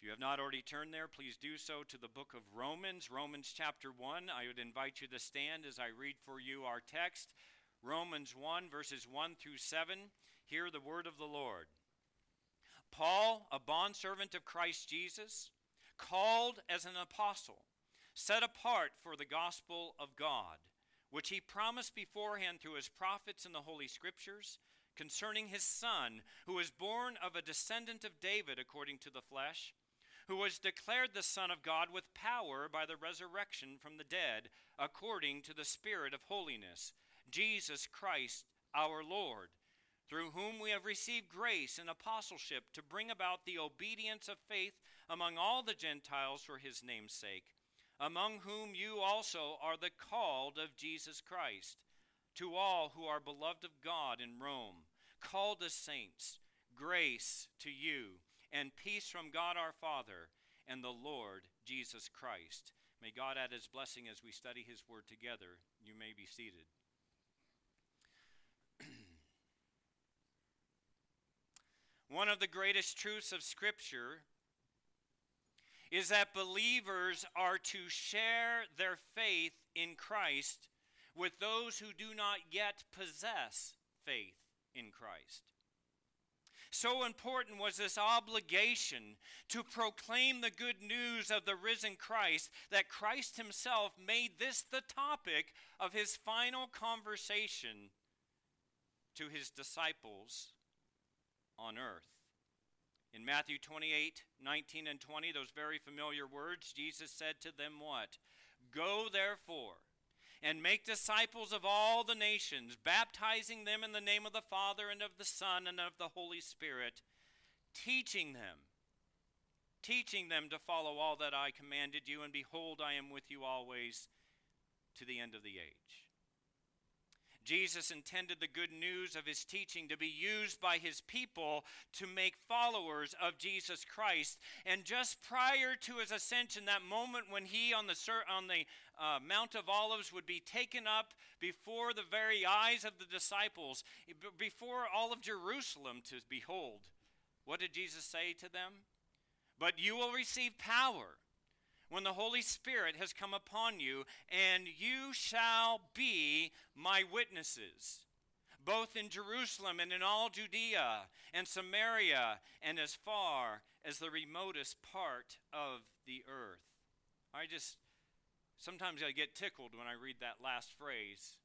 If you have not already turned there, please do so to the book of Romans, Romans chapter 1. I would invite you to stand as I read for you our text, Romans 1, verses 1 through 7. Hear the word of the Lord. Paul, a bondservant of Christ Jesus, called as an apostle, set apart for the gospel of God, which he promised beforehand through his prophets in the Holy Scriptures concerning his Son, who was born of a descendant of David according to the flesh who was declared the Son of God with power by the resurrection from the dead, according to the Spirit of holiness, Jesus Christ our Lord, through whom we have received grace and apostleship to bring about the obedience of faith among all the Gentiles for his name's sake, among whom you also are the called of Jesus Christ, to all who are beloved of God in Rome, called as saints, grace to you and peace from God our Father and the Lord Jesus Christ. May God add his blessing as we study his word together. You may be seated. One of the greatest truths of Scripture is that believers are to share their faith in Christ with those who do not yet possess faith in Christ. So important was this obligation to proclaim the good news of the risen Christ that Christ himself made this the topic of his final conversation to his disciples on earth. In Matthew 28 19 and 20, those very familiar words, Jesus said to them, What? Go therefore and make disciples of all the nations, baptizing them in the name of the Father and of the Son and of the Holy Spirit, teaching them, teaching them to follow all that I commanded you, and behold, I am with you always to the end of the age. Jesus intended the good news of his teaching to be used by his people to make followers of Jesus Christ. And just prior to his ascension, that moment when he on the, on the uh, Mount of Olives would be taken up before the very eyes of the disciples, before all of Jerusalem to behold, what did Jesus say to them? But you will receive power when the Holy Spirit has come upon you, and you shall be my witnesses, both in Jerusalem and in all Judea and Samaria, and as far as the remotest part of the earth. I just, sometimes I get tickled when I read that last phrase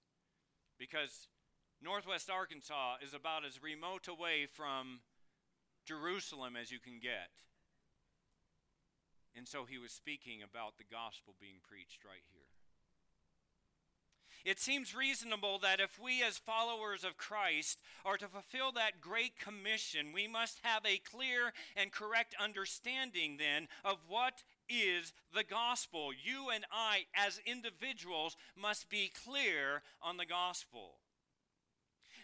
because Northwest Arkansas is about as remote away from Jerusalem as you can get. And so he was speaking about the gospel being preached right here. It seems reasonable that if we, as followers of Christ, are to fulfill that great commission, we must have a clear and correct understanding then of what is the gospel. You and I, as individuals, must be clear on the gospel.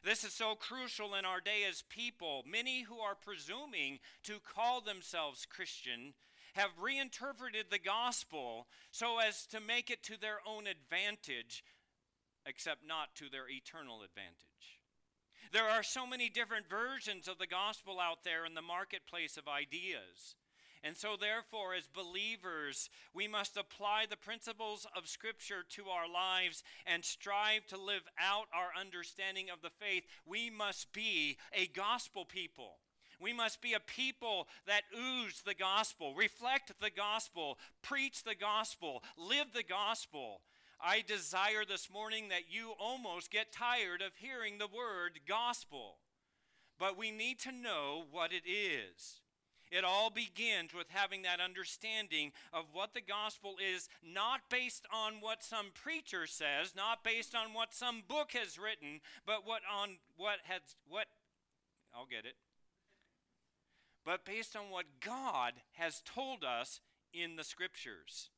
This is so crucial in our day as people. Many who are presuming to call themselves Christian have reinterpreted the gospel so as to make it to their own advantage, except not to their eternal advantage. There are so many different versions of the gospel out there in the marketplace of ideas. And so, therefore, as believers, we must apply the principles of Scripture to our lives and strive to live out our understanding of the faith. We must be a gospel people. We must be a people that ooze the gospel, reflect the gospel, preach the gospel, live the gospel. I desire this morning that you almost get tired of hearing the word gospel. But we need to know what it is. It all begins with having that understanding of what the gospel is, not based on what some preacher says, not based on what some book has written, but what on what has what I'll get it but based on what God has told us in the scriptures.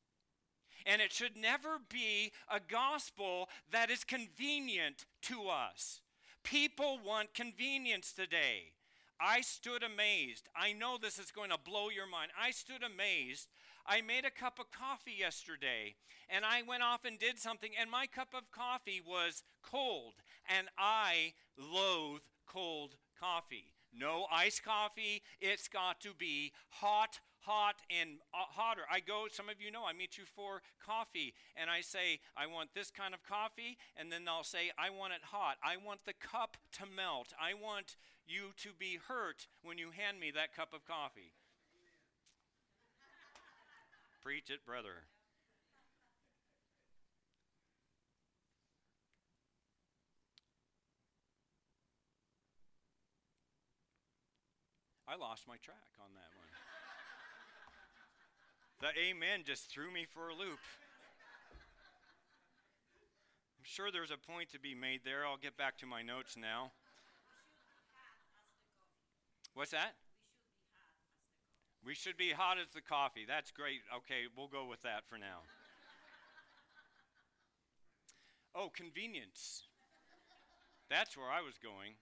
And it should never be a gospel that is convenient to us. People want convenience today. I stood amazed. I know this is going to blow your mind. I stood amazed. I made a cup of coffee yesterday and I went off and did something, and my cup of coffee was cold. And I loathe cold coffee. No iced coffee. It's got to be hot, hot and uh, hotter. I go, some of you know, I meet you for coffee, and I say, I want this kind of coffee, and then I'll say, I want it hot. I want the cup to melt. I want you to be hurt when you hand me that cup of coffee. Preach it, brother. I lost my track on that. The amen just threw me for a loop. I'm sure there's a point to be made there. I'll get back to my notes now. What's that? We should be hot as the coffee. That's great. Okay, we'll go with that for now. oh, convenience. That's where I was going.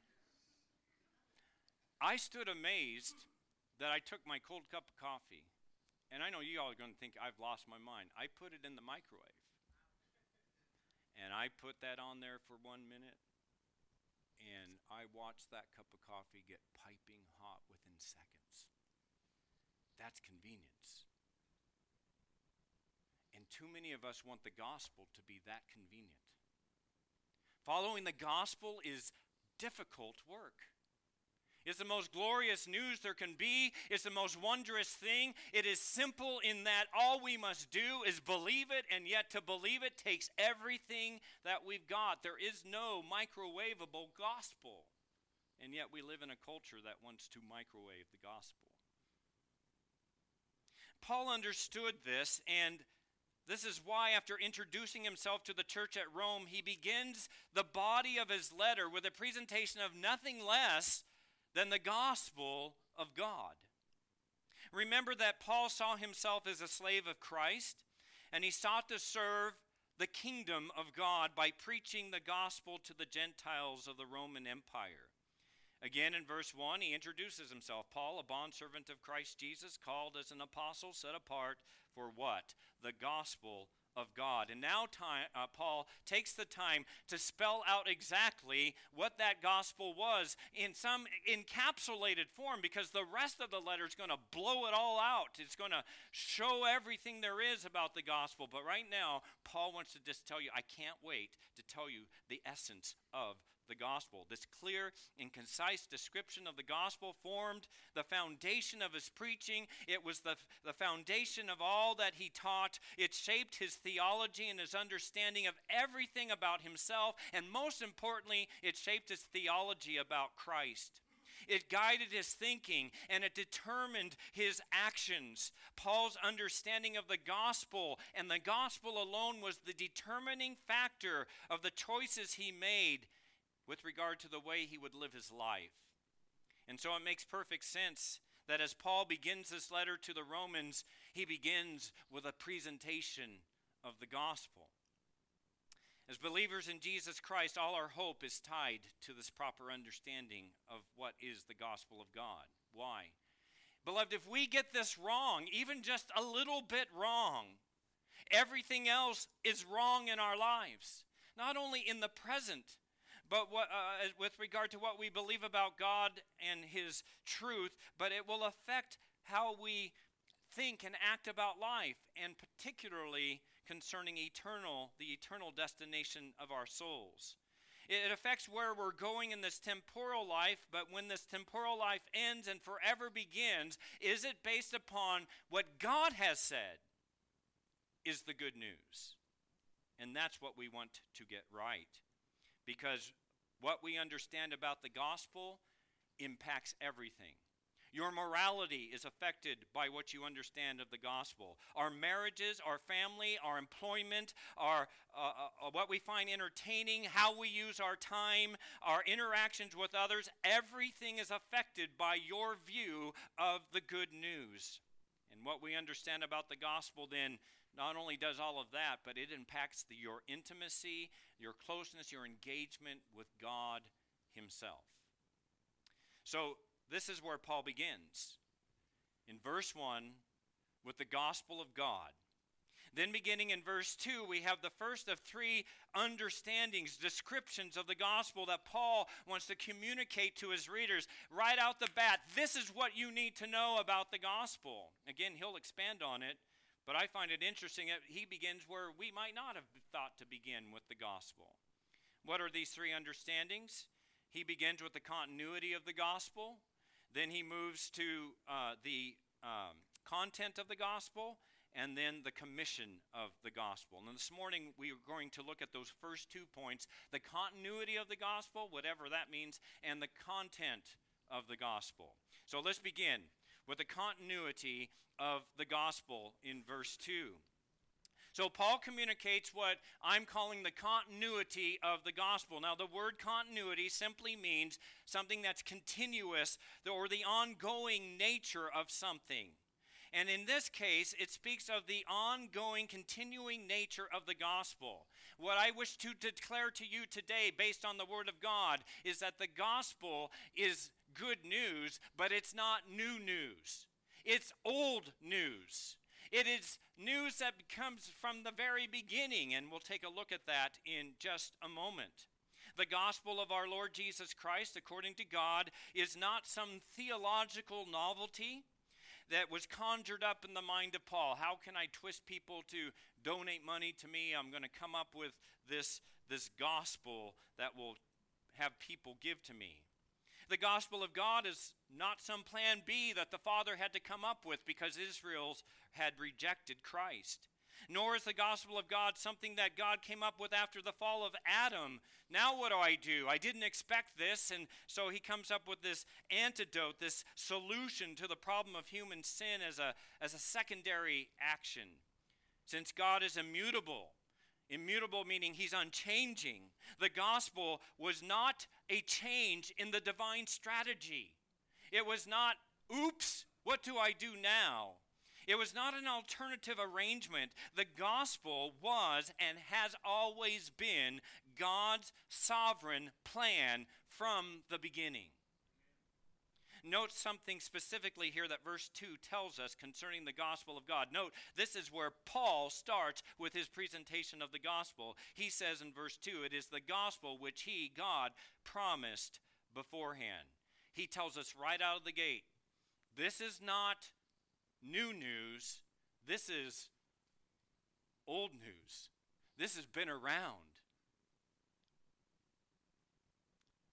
I stood amazed that I took my cold cup of coffee, and I know you all are going to think I've lost my mind. I put it in the microwave, and I put that on there for one minute, and I watched that cup of coffee get piping hot within seconds. That's convenience. And too many of us want the gospel to be that convenient. Following the gospel is difficult work. It's the most glorious news there can be. It's the most wondrous thing. It is simple in that all we must do is believe it, and yet to believe it takes everything that we've got. There is no microwavable gospel. And yet we live in a culture that wants to microwave the gospel. Paul understood this, and this is why, after introducing himself to the church at Rome, he begins the body of his letter with a presentation of nothing less than the gospel of God. Remember that Paul saw himself as a slave of Christ, and he sought to serve the kingdom of God by preaching the gospel to the Gentiles of the Roman Empire. Again, in verse 1, he introduces himself Paul, a bondservant of Christ Jesus, called as an apostle, set apart for what? The gospel of God. And now time, uh, Paul takes the time to spell out exactly what that gospel was in some encapsulated form because the rest of the letter is going to blow it all out. It's going to show everything there is about the gospel. But right now, Paul wants to just tell you, I can't wait to tell you the essence of the gospel. This clear and concise description of the gospel formed the foundation of his preaching. It was the, the foundation of all that he taught. It shaped his theology and his understanding of everything about himself. And most importantly, it shaped his theology about Christ. It guided his thinking and it determined his actions. Paul's understanding of the gospel and the gospel alone was the determining factor of the choices he made with regard to the way he would live his life. And so it makes perfect sense that as Paul begins this letter to the Romans, he begins with a presentation of the gospel. As believers in Jesus Christ, all our hope is tied to this proper understanding of what is the gospel of God. Why? Beloved, if we get this wrong, even just a little bit wrong, everything else is wrong in our lives. Not only in the present, but what, uh, with regard to what we believe about God and His truth, but it will affect how we think and act about life, and particularly concerning eternal, the eternal destination of our souls. It affects where we're going in this temporal life, but when this temporal life ends and forever begins, is it based upon what God has said is the good news? And that's what we want to get right. Because what we understand about the gospel impacts everything. Your morality is affected by what you understand of the gospel. Our marriages, our family, our employment, our uh, uh, what we find entertaining, how we use our time, our interactions with others, everything is affected by your view of the good news. And what we understand about the gospel then not only does all of that, but it impacts the, your intimacy, your closeness, your engagement with God Himself. So, this is where Paul begins. In verse 1, with the gospel of God. Then, beginning in verse 2, we have the first of three understandings, descriptions of the gospel that Paul wants to communicate to his readers right out the bat. This is what you need to know about the gospel. Again, he'll expand on it, but I find it interesting that he begins where we might not have thought to begin with the gospel. What are these three understandings? He begins with the continuity of the gospel, then he moves to uh, the um, content of the gospel and then the commission of the gospel. And this morning we are going to look at those first two points the continuity of the gospel, whatever that means, and the content of the gospel. So let's begin with the continuity of the gospel in verse 2. So, Paul communicates what I'm calling the continuity of the gospel. Now, the word continuity simply means something that's continuous or the ongoing nature of something. And in this case, it speaks of the ongoing, continuing nature of the gospel. What I wish to declare to you today, based on the Word of God, is that the gospel is good news, but it's not new news. It's old news. It is news that comes from the very beginning, and we'll take a look at that in just a moment. The gospel of our Lord Jesus Christ, according to God, is not some theological novelty that was conjured up in the mind of Paul. How can I twist people to donate money to me? I'm going to come up with this, this gospel that will have people give to me. The gospel of God is not some plan B that the Father had to come up with because Israel's had rejected Christ nor is the gospel of God something that God came up with after the fall of Adam. Now, what do I do? I didn't expect this, and so he comes up with this antidote, this solution to the problem of human sin as a, as a secondary action. Since God is immutable, immutable meaning he's unchanging, the gospel was not a change in the divine strategy. It was not, oops, what do I do now? It was not an alternative arrangement. The gospel was and has always been God's sovereign plan from the beginning. Note something specifically here that verse 2 tells us concerning the gospel of God. Note, this is where Paul starts with his presentation of the gospel. He says in verse 2, it is the gospel which he, God, promised beforehand. He tells us right out of the gate this is not new news. This is old news. This has been around.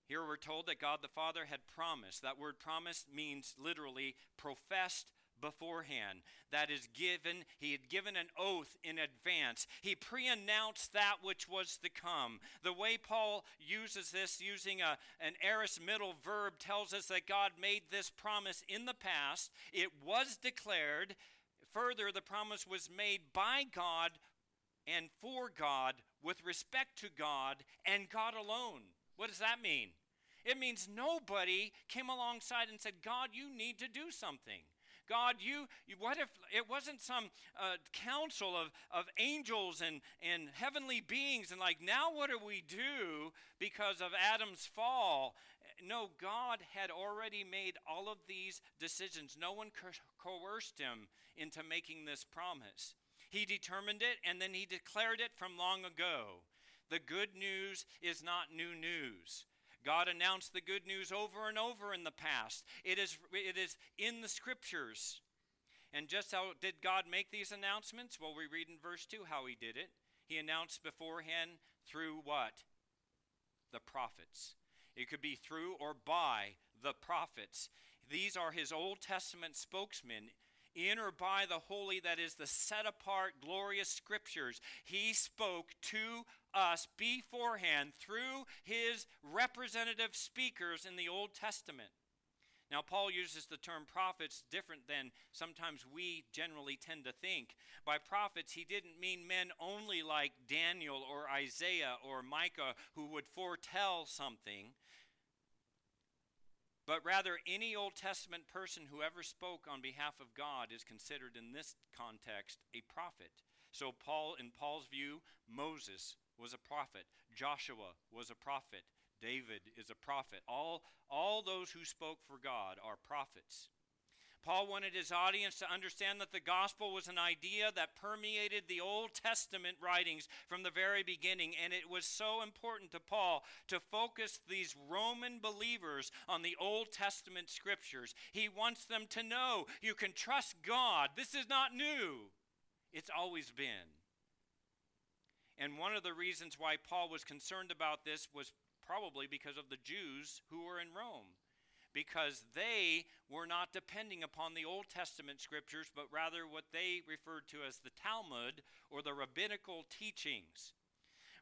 Here we're told that God the Father had promised. That word promised means literally professed beforehand. That is given, he had given an oath in advance. He pre announced that which was to come. The way Paul uses this, using a, an aorist middle verb, tells us that God made this promise in the past. It was declared. Further, the promise was made by God and for God with respect to God and God alone. What does that mean? It means nobody came alongside and said, God, you need to do something. God, you, what if it wasn't some uh, council of, of angels and, and heavenly beings and like, now what do we do because of Adam's fall? No, God had already made all of these decisions. No one coerced him into making this promise. He determined it and then he declared it from long ago. The good news is not new news. God announced the good news over and over in the past. It is, it is in the scriptures. And just how did God make these announcements? Well, we read in verse 2 how he did it. He announced beforehand through what? The prophets. It could be through or by the prophets. These are his Old Testament spokesmen in or by the holy, that is the set apart, glorious scriptures, he spoke to us beforehand through his representative speakers in the Old Testament. Now, Paul uses the term prophets different than sometimes we generally tend to think. By prophets, he didn't mean men only like Daniel or Isaiah or Micah who would foretell something but rather any Old Testament person who ever spoke on behalf of God is considered in this context a prophet. So Paul in Paul's view, Moses was a prophet, Joshua was a prophet, David is a prophet. All all those who spoke for God are prophets. Paul wanted his audience to understand that the gospel was an idea that permeated the Old Testament writings from the very beginning. And it was so important to Paul to focus these Roman believers on the Old Testament scriptures. He wants them to know you can trust God. This is not new, it's always been. And one of the reasons why Paul was concerned about this was probably because of the Jews who were in Rome because they were not depending upon the Old Testament scriptures, but rather what they referred to as the Talmud or the rabbinical teachings.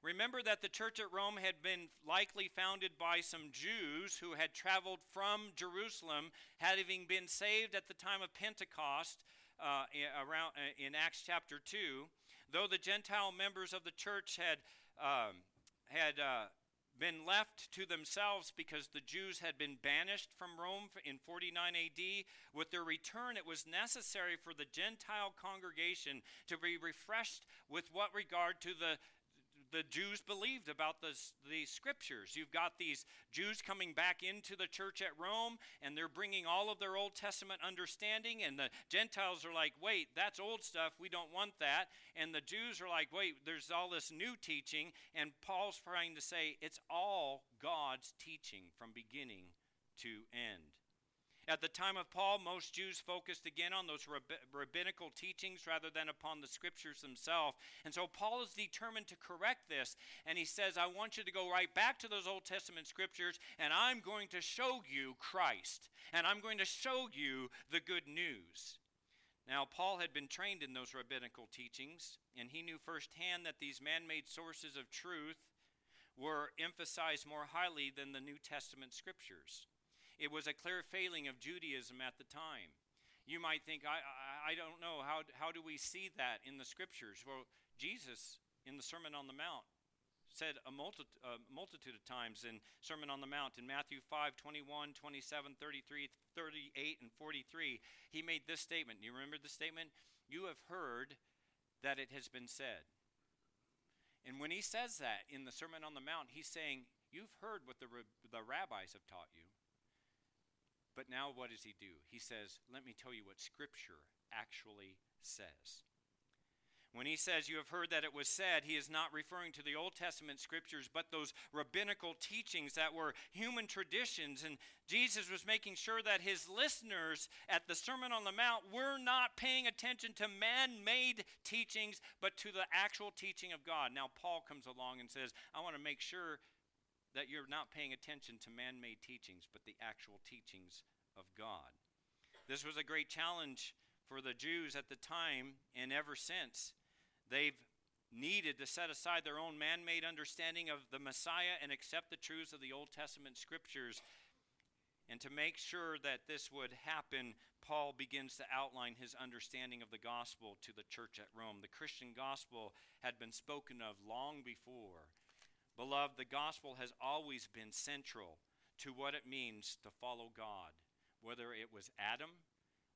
Remember that the church at Rome had been likely founded by some Jews who had traveled from Jerusalem, having been saved at the time of Pentecost uh, around uh, in Acts chapter two. Though the Gentile members of the church had um, had uh, been left to themselves because the Jews had been banished from Rome in 49 AD. With their return, it was necessary for the Gentile congregation to be refreshed with what regard to the the Jews believed about the, the scriptures. You've got these Jews coming back into the church at Rome, and they're bringing all of their Old Testament understanding, and the Gentiles are like, wait, that's old stuff. We don't want that. And the Jews are like, wait, there's all this new teaching. And Paul's trying to say it's all God's teaching from beginning to end. At the time of Paul, most Jews focused again on those rabbinical teachings rather than upon the scriptures themselves. And so Paul is determined to correct this. And he says, I want you to go right back to those Old Testament scriptures, and I'm going to show you Christ. And I'm going to show you the good news. Now, Paul had been trained in those rabbinical teachings, and he knew firsthand that these man made sources of truth were emphasized more highly than the New Testament scriptures. It was a clear failing of Judaism at the time. You might think, I, I, I don't know, how, how do we see that in the scriptures? Well, Jesus in the Sermon on the Mount said a, multi, multitude of times in Sermon on the Mount in Matthew 5 21, 27, 33, 38, and 43. He made this statement. You remember the statement? You have heard that it has been said. And when he says that in the Sermon on the Mount, he's saying, You've heard what the, the rabbis have taught you. But now what does he do? He says, Let me tell you what Scripture actually says. When he says, You have heard that it was said, he is not referring to the Old Testament scriptures, but those rabbinical teachings that were human traditions. And Jesus was making sure that his listeners at the Sermon on the Mount were not paying attention to man made teachings, but to the actual teaching of God. Now, Paul comes along and says, I want to make sure that you're not paying attention to man made teachings, but the actual teachings of God. This was a great challenge for the Jews at the time, and ever since. They've needed to set aside their own man made understanding of the Messiah and accept the truths of the Old Testament scriptures. And to make sure that this would happen, Paul begins to outline his understanding of the gospel to the church at Rome. The Christian gospel had been spoken of long before. Beloved, the gospel has always been central to what it means to follow God, whether it was Adam,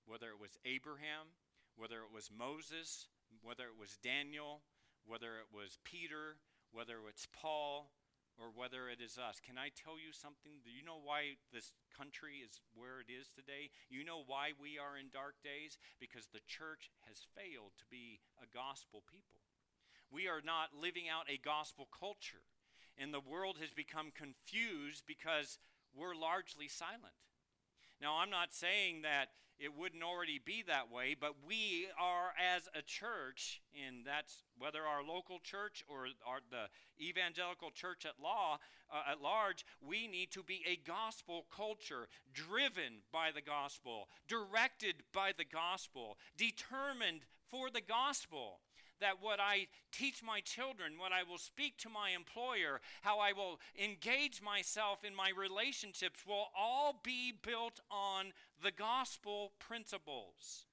whether it was Abraham, whether it was Moses, whether it was Daniel, whether it was Peter, whether it's Paul, or whether it is us. Can I tell you something? Do you know why this country is where it is today? You know why we are in dark days? Because the church has failed to be a gospel people. We are not living out a gospel culture and the world has become confused because we're largely silent. Now, I'm not saying that it wouldn't already be that way, but we are as a church, and that's whether our local church or our, the evangelical church at law uh, at large, we need to be a gospel culture, driven by the gospel, directed by the gospel, determined for the gospel that what I teach my children, what I will speak to my employer, how I will engage myself in my relationships will all be built on the gospel principles.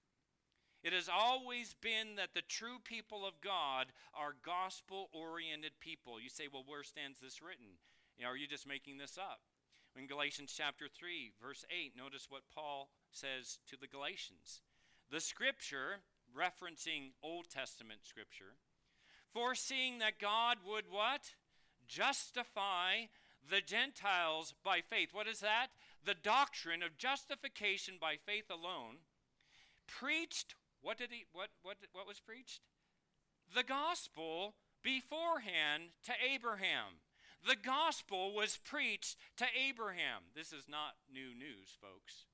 It has always been that the true people of God are gospel oriented people. You say, well, where stands this written? You know, are you just making this up? In Galatians chapter 3, verse 8, notice what Paul says to the Galatians. The scripture referencing Old Testament scripture, foreseeing that God would what? Justify the Gentiles by faith. What is that? The doctrine of justification by faith alone preached what did he what what what was preached? The gospel beforehand to Abraham. The gospel was preached to Abraham. This is not new news, folks.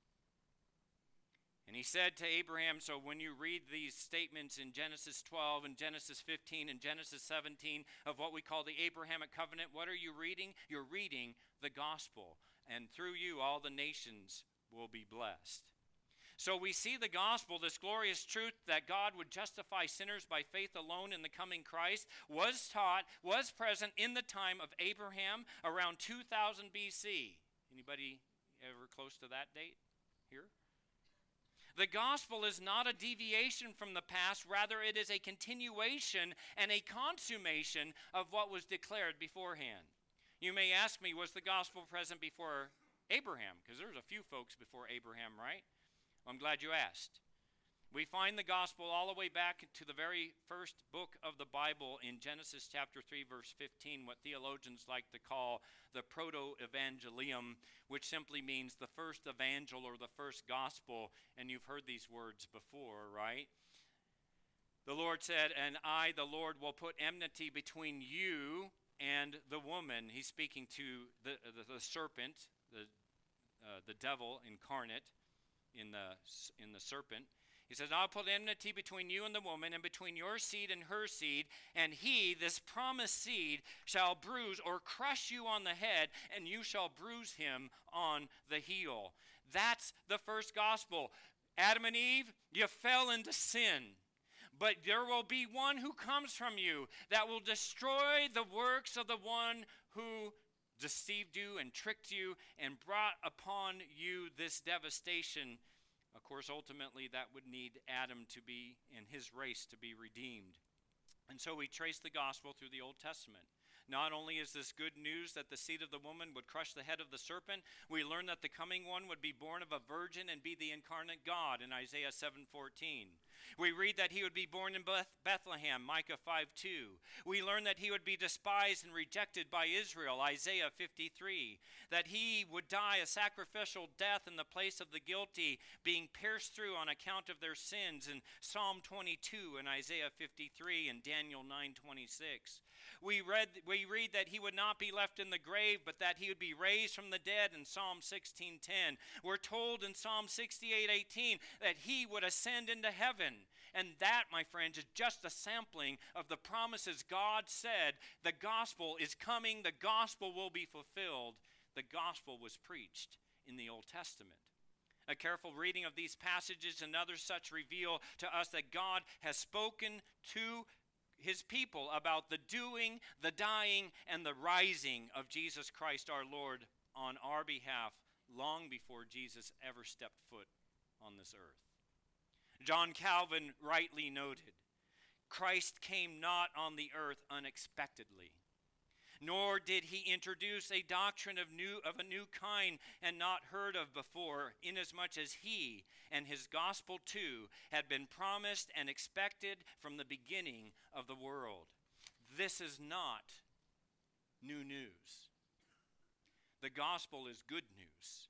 And he said to Abraham, so when you read these statements in Genesis 12 and Genesis 15 and Genesis 17 of what we call the Abrahamic covenant, what are you reading? You're reading the gospel. And through you, all the nations will be blessed. So we see the gospel, this glorious truth that God would justify sinners by faith alone in the coming Christ, was taught, was present in the time of Abraham around 2000 BC. Anybody ever close to that date here? The gospel is not a deviation from the past, rather, it is a continuation and a consummation of what was declared beforehand. You may ask me, was the gospel present before Abraham? Because there's a few folks before Abraham, right? I'm glad you asked. We find the gospel all the way back to the very first book of the Bible in Genesis chapter 3, verse 15, what theologians like to call the proto evangelium, which simply means the first evangel or the first gospel. And you've heard these words before, right? The Lord said, And I, the Lord, will put enmity between you and the woman. He's speaking to the, the, the serpent, the, uh, the devil incarnate in the, in the serpent. He says, I'll put enmity between you and the woman, and between your seed and her seed, and he, this promised seed, shall bruise or crush you on the head, and you shall bruise him on the heel. That's the first gospel. Adam and Eve, you fell into sin. But there will be one who comes from you that will destroy the works of the one who deceived you and tricked you and brought upon you this devastation. Of course, ultimately, that would need Adam to be, in his race, to be redeemed. And so we trace the gospel through the Old Testament. Not only is this good news that the seed of the woman would crush the head of the serpent, we learn that the coming one would be born of a virgin and be the incarnate God in Isaiah 7:14. We read that he would be born in Beth- Bethlehem, Micah 5 2. We learn that he would be despised and rejected by Israel, Isaiah 53. That he would die a sacrificial death in the place of the guilty, being pierced through on account of their sins, in Psalm 22 and Isaiah 53 and Daniel 9:26. We read we read that he would not be left in the grave, but that he would be raised from the dead in Psalm 16:10. We're told in Psalm 68:18 that he would ascend into heaven. And that, my friends, is just a sampling of the promises God said the gospel is coming, the gospel will be fulfilled. The gospel was preached in the Old Testament. A careful reading of these passages and others such reveal to us that God has spoken to his people about the doing, the dying, and the rising of Jesus Christ our Lord on our behalf long before Jesus ever stepped foot on this earth. John Calvin rightly noted Christ came not on the earth unexpectedly, nor did he introduce a doctrine of, new, of a new kind and not heard of before, inasmuch as he and his gospel too had been promised and expected from the beginning of the world. This is not new news. The gospel is good news.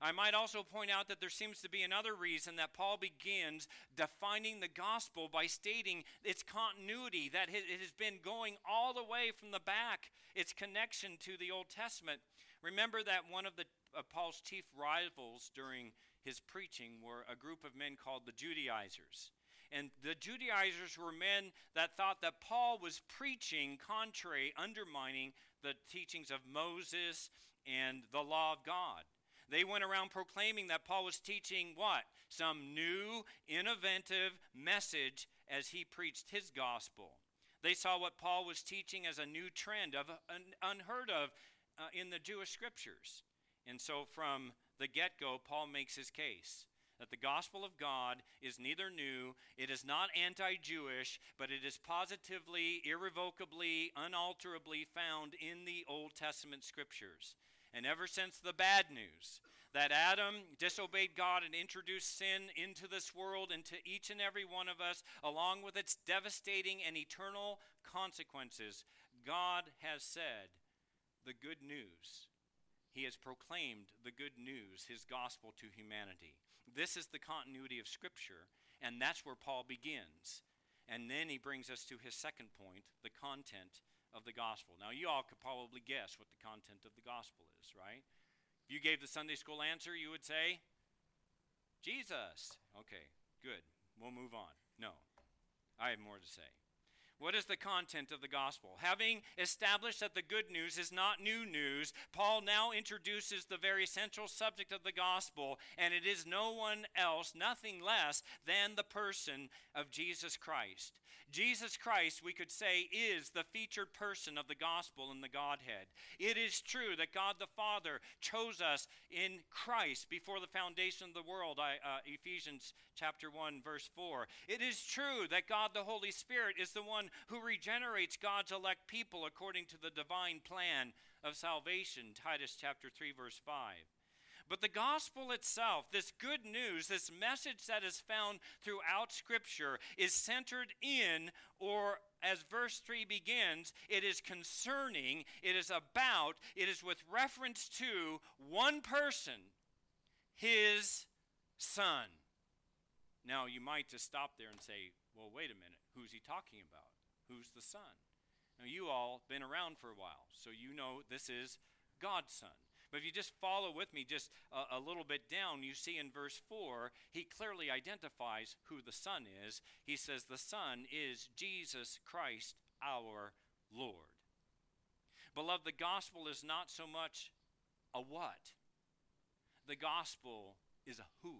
I might also point out that there seems to be another reason that Paul begins defining the gospel by stating its continuity, that it has been going all the way from the back, its connection to the Old Testament. Remember that one of the uh, Paul's chief rivals during his preaching were a group of men called the Judaizers. And the Judaizers were men that thought that Paul was preaching contrary, undermining the teachings of Moses and the law of God. They went around proclaiming that Paul was teaching what? Some new, innovative message as he preached his gospel. They saw what Paul was teaching as a new trend of unheard of uh, in the Jewish scriptures. And so from the get-go Paul makes his case that the gospel of God is neither new, it is not anti Jewish, but it is positively, irrevocably, unalterably found in the Old Testament scriptures. And ever since the bad news that Adam disobeyed God and introduced sin into this world, into each and every one of us, along with its devastating and eternal consequences, God has said the good news. He has proclaimed the good news, his gospel to humanity. this is the continuity of Scripture, and that's where Paul begins. And then he brings us to his second point the content of the gospel. Now, you all could probably guess what the content of the gospel is, right? If you gave the Sunday school answer, you would say, Jesus. Okay, good. We'll move on. No, I have more to say. What is the content of the gospel? Having established that the good news is not new news, Paul now introduces the very central subject of the gospel, and it is no one else, nothing less than the person of Jesus Christ. Jesus Christ, we could say, is the featured person of the gospel in the Godhead. It is true that God the Father chose us in Christ before the foundation of the world, I, uh, Ephesians chapter 1, verse 4. It is true that God the Holy Spirit is the one who regenerates God's elect people according to the divine plan of salvation, Titus chapter 3, verse 5. But the gospel itself, this good news, this message that is found throughout Scripture, is centered in, or as verse 3 begins, it is concerning, it is about, it is with reference to one person, his son. Now, you might just stop there and say, well, wait a minute, who's he talking about? Who's the son? Now, you all been around for a while, so you know this is God's son. But if you just follow with me just a, a, little bit down, you see in verse 4, he clearly identifies who the Son is. He says, The Son is Jesus Christ our Lord. Beloved, the gospel is not so much a what, the gospel is a who.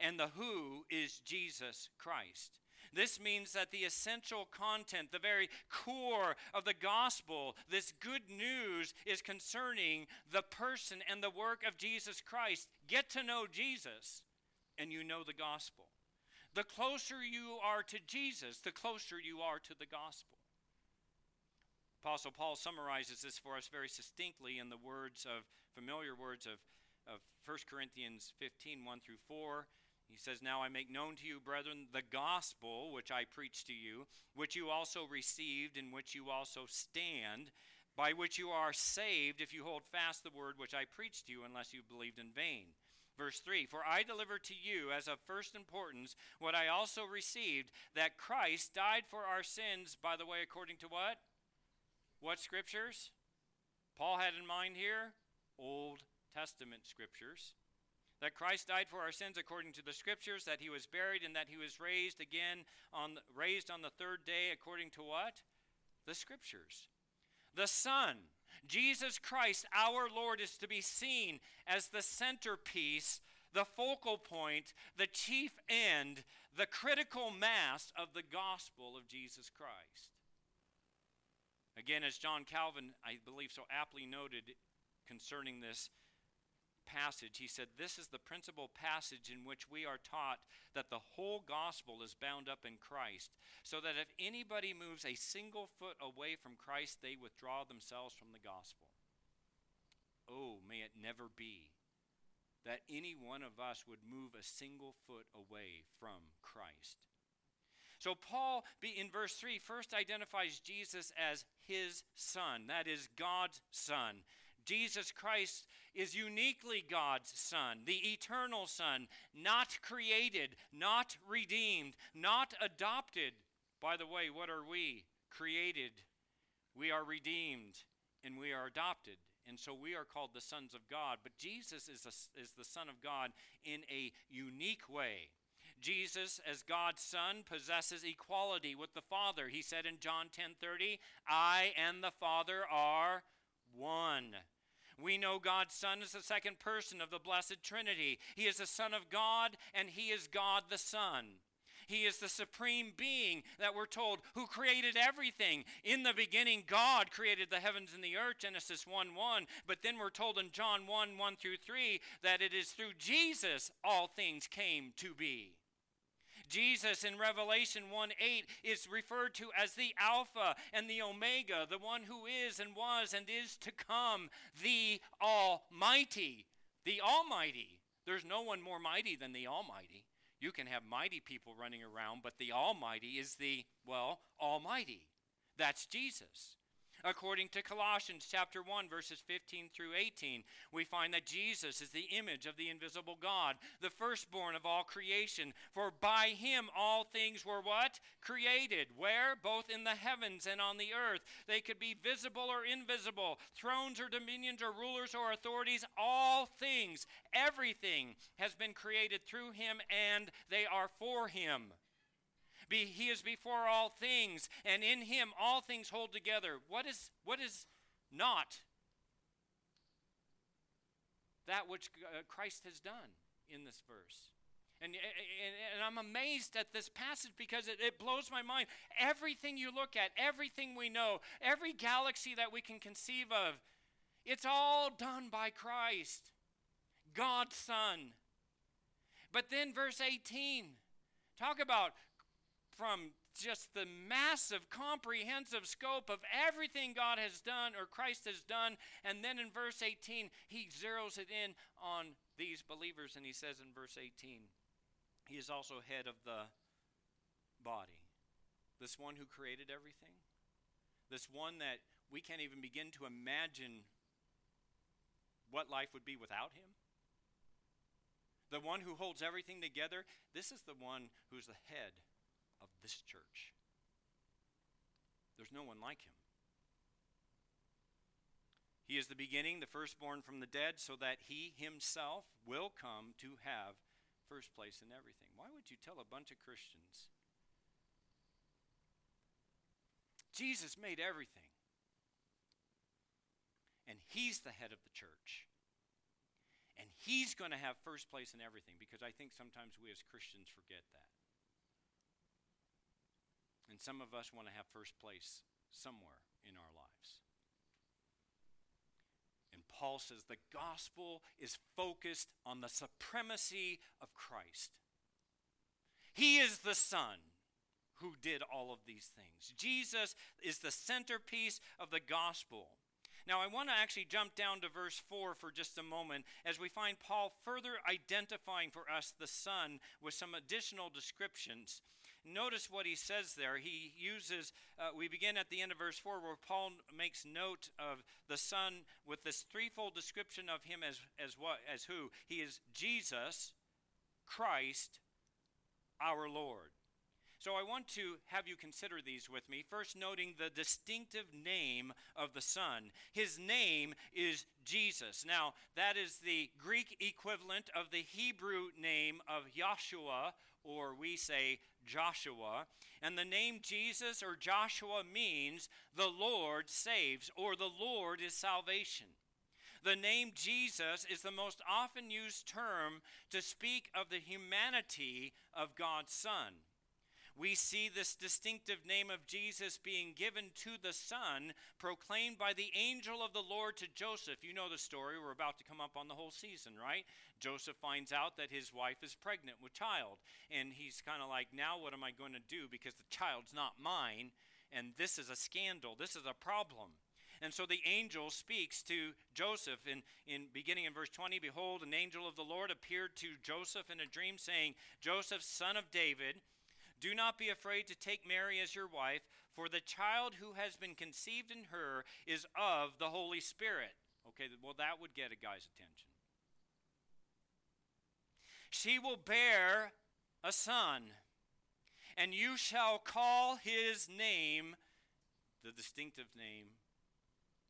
And the who is Jesus Christ. This means that the essential content, the very core of the gospel, this good news is concerning the person and the work of Jesus Christ. Get to know Jesus, and you know the gospel. The closer you are to Jesus, the closer you are to the gospel. Apostle Paul summarizes this for us very succinctly in the words of familiar words of, of 1 Corinthians 15 1 through 4. He says, Now I make known to you, brethren, the gospel which I preached to you, which you also received, in which you also stand, by which you are saved, if you hold fast the word which I preached to you, unless you believed in vain. Verse 3 For I delivered to you as of first importance what I also received, that Christ died for our sins, by the way, according to what? What scriptures? Paul had in mind here? Old Testament scriptures that Christ died for our sins according to the scriptures, that he was buried, and that he was raised again on raised on the third day according to what? The scriptures. The Son, Jesus Christ, our Lord, is to be seen as the centerpiece, the focal point, the chief end, the critical mass of the gospel of Jesus Christ. Again, as John Calvin, I believe, so aptly noted concerning this passage, he said, This is the principal passage in which we are taught that the whole gospel is bound up in Christ, so that if anybody moves a single foot away from Christ, they withdraw themselves from the gospel. Oh, may it never be that any one of us would move a single foot away from Christ. So, Paul, in verse 3, first identifies Jesus as his son, that is, God's son. Jesus Christ is uniquely God's Son, the eternal Son, not created, not redeemed, not adopted. By the way, what are we? Created. We are redeemed and we are adopted. And so we are called the sons of God. But Jesus is, a, is the Son of God in a unique way. Jesus, as God's Son, possesses equality with the Father. He said in John 10:30, "I and the Father are one." We know God's Son is the second person of the Blessed Trinity. He is the Son of God, and He is God the Son. He is the supreme being that we're told who created everything. In the beginning, God created the heavens and the earth, Genesis 1 1. But then we're told in John 1 1 through 3 that it is through Jesus all things came to be. Jesus in Revelation 1 8 is referred to as the Alpha and the Omega, the one who is and was and is to come, the Almighty. The Almighty. There's no one more mighty than the Almighty. You can have mighty people running around, but the Almighty is the, well, Almighty. That's Jesus. According to Colossians chapter 1 verses 15 through 18, we find that Jesus is the image of the invisible God, the firstborn of all creation, for by him all things were what? Created. Where? Both in the heavens and on the earth. They could be visible or invisible, thrones or dominions or rulers or authorities, all things, everything has been created through him and they are for him. Be, he is before all things, and in him all things hold together. What is, what is not that which uh, Christ has done in this verse? And, and, and, I'm amazed at this passage because it, it blows my mind. Everything you look at, everything we know, every galaxy that we can conceive of, it's all done by Christ, God's Son. But then, verse 18, talk about from just the massive, comprehensive scope of everything God has done or Christ has done. And then in verse 18, he zeroes it in on these believers, and he says in verse 18, he is also head of the body. This one who created everything, this one that we can't even begin to imagine what life would be without him. The one who holds everything together, this is the one who's the head of this church. There's no one like him. He is the beginning, the firstborn from the dead, so that he himself will come to have first place in everything. Why would you tell a bunch of Christians? Jesus made everything. And he's the head of the church. And he's going to have first place in everything because I think sometimes we as Christians forget that. And some of us want to have first place somewhere in our lives. And Paul says the gospel is focused on the supremacy of Christ. He is the Son who did all of these things. Jesus is the centerpiece of the gospel. Now, I want to actually jump down to verse 4 for just a moment as we find Paul further identifying for us the Son with some additional descriptions. Notice what he says there. He uses, uh, we begin at the end of verse 4 where Paul makes note of the Son with this threefold description of him as, as what? As who? He is Jesus, Christ, our Lord. So I want to have you consider these with me. First, noting the distinctive name of the Son. His name is Jesus. Now, that is the Greek equivalent of the Hebrew name of Yahshua, or we say Joshua. And the name Jesus or Joshua means the Lord saves, or the Lord is salvation. The name Jesus is the most often used term to speak of the humanity of God's Son we see this distinctive name of Jesus being given to the Son, proclaimed by the angel of the Lord to Joseph. You know the story. We're about to come up on the whole season, right? Joseph finds out that his wife is pregnant with child. And he's kind of like, now what am I going to do? Because the child's not mine. And this is a scandal. This is a problem. And so the angel speaks to Joseph in, in beginning in verse 20 Behold, an angel of the Lord appeared to Joseph in a dream, saying, Joseph, son of David, do not be afraid to take Mary as your wife, for the child who has been conceived in her is of the Holy Spirit. Okay, well, that would get a guy's attention. She will bear a son, and you shall call his name the distinctive name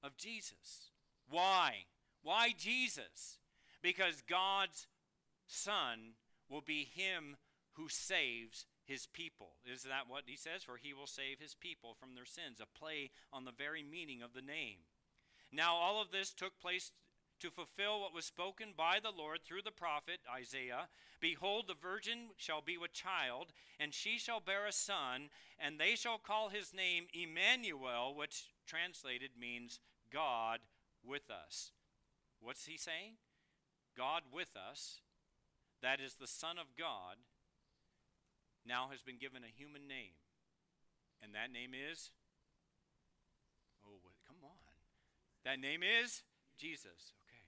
of Jesus. Why? Why Jesus? Because God's Son will be him who saves his people. Is that what he says? For he will save his people from their sins, a play on the very meaning of the name. Now, all of this took place to fulfill what was spoken by the Lord through the prophet Isaiah Behold, the virgin shall be with child, and she shall bear a son, and they shall call his name Emmanuel, which translated means God with us. What's he saying? God with us. That is the Son of God now has been given a human name. And that name is? Oh, come on. That name is Jesus. Okay.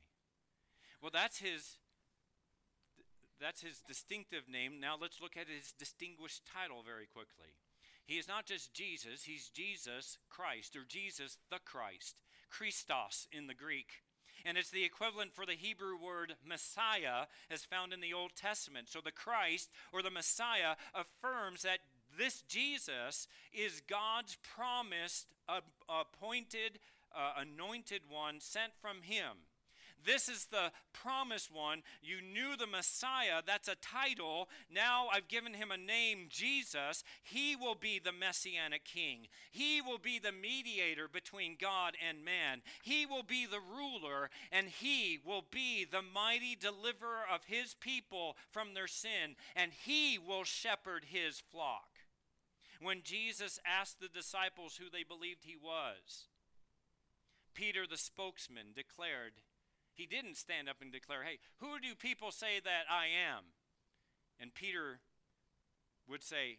Well, that's his that's his distinctive name. Now let's look at his distinguished title very quickly. He is not just Jesus, he's Jesus Christ, or Jesus the Christ, Christos in the Greek. And it's the equivalent for the Hebrew word Messiah as found in the Old Testament. So the Christ or the Messiah affirms that this Jesus is God's promised, uh, appointed, uh, anointed one sent from Him. This is the promised one. You knew the Messiah. That's a title. Now I've given him a name, Jesus. He will be the messianic king. He will be the mediator between God and man. He will be the ruler, and he will be the mighty deliverer of his people from their sin, and he will shepherd his flock. When Jesus asked the disciples who they believed he was, Peter, the spokesman, declared, he didn't stand up and declare, Hey, who do people say that I am? And Peter would say,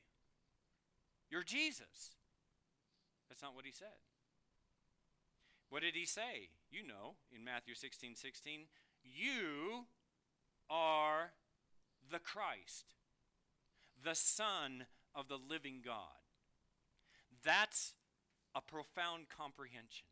You're Jesus. That's not what he said. What did he say? You know, in Matthew 16 16, you are the Christ, the Son of the living God. That's a profound comprehension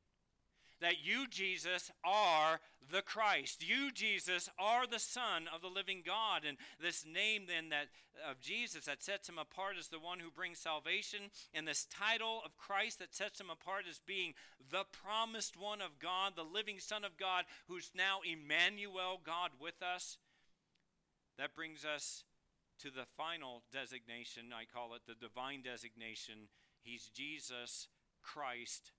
that you, Jesus, are the Christ. You, Jesus, are the Son of the living God. And this name then that of Jesus that sets him apart as the one who brings salvation, and this title of Christ that sets him apart as being the promised one of God, the living Son of God, who's now Emmanuel, God with us. That brings us to the final designation, I call it the divine designation. He's Jesus Christ